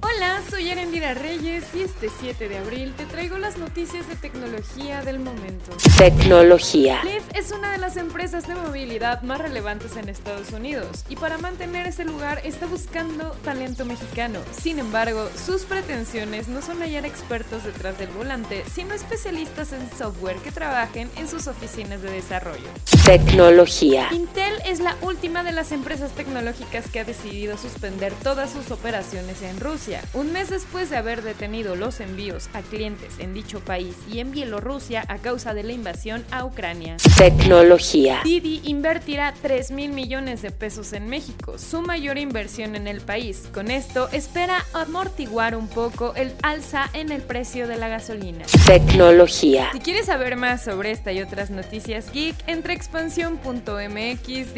Hola, soy Erendira Reyes y este 7 de abril te traigo las noticias de tecnología del momento. Tecnología. Lyft es una de las empresas de movilidad más relevantes en Estados Unidos y para mantener ese lugar está buscando talento mexicano. Sin embargo, sus pretensiones no son hallar expertos detrás del volante, sino especialistas en software que trabajen en sus oficinas de desarrollo. Tecnología. Es la última de las empresas tecnológicas que ha decidido suspender todas sus operaciones en Rusia un mes después de haber detenido los envíos a clientes en dicho país y en Bielorrusia a causa de la invasión a Ucrania. Tecnología. Didi invertirá 3 mil millones de pesos en México, su mayor inversión en el país. Con esto espera amortiguar un poco el alza en el precio de la gasolina. Tecnología. Si quieres saber más sobre esta y otras noticias geek, entre expansión.mx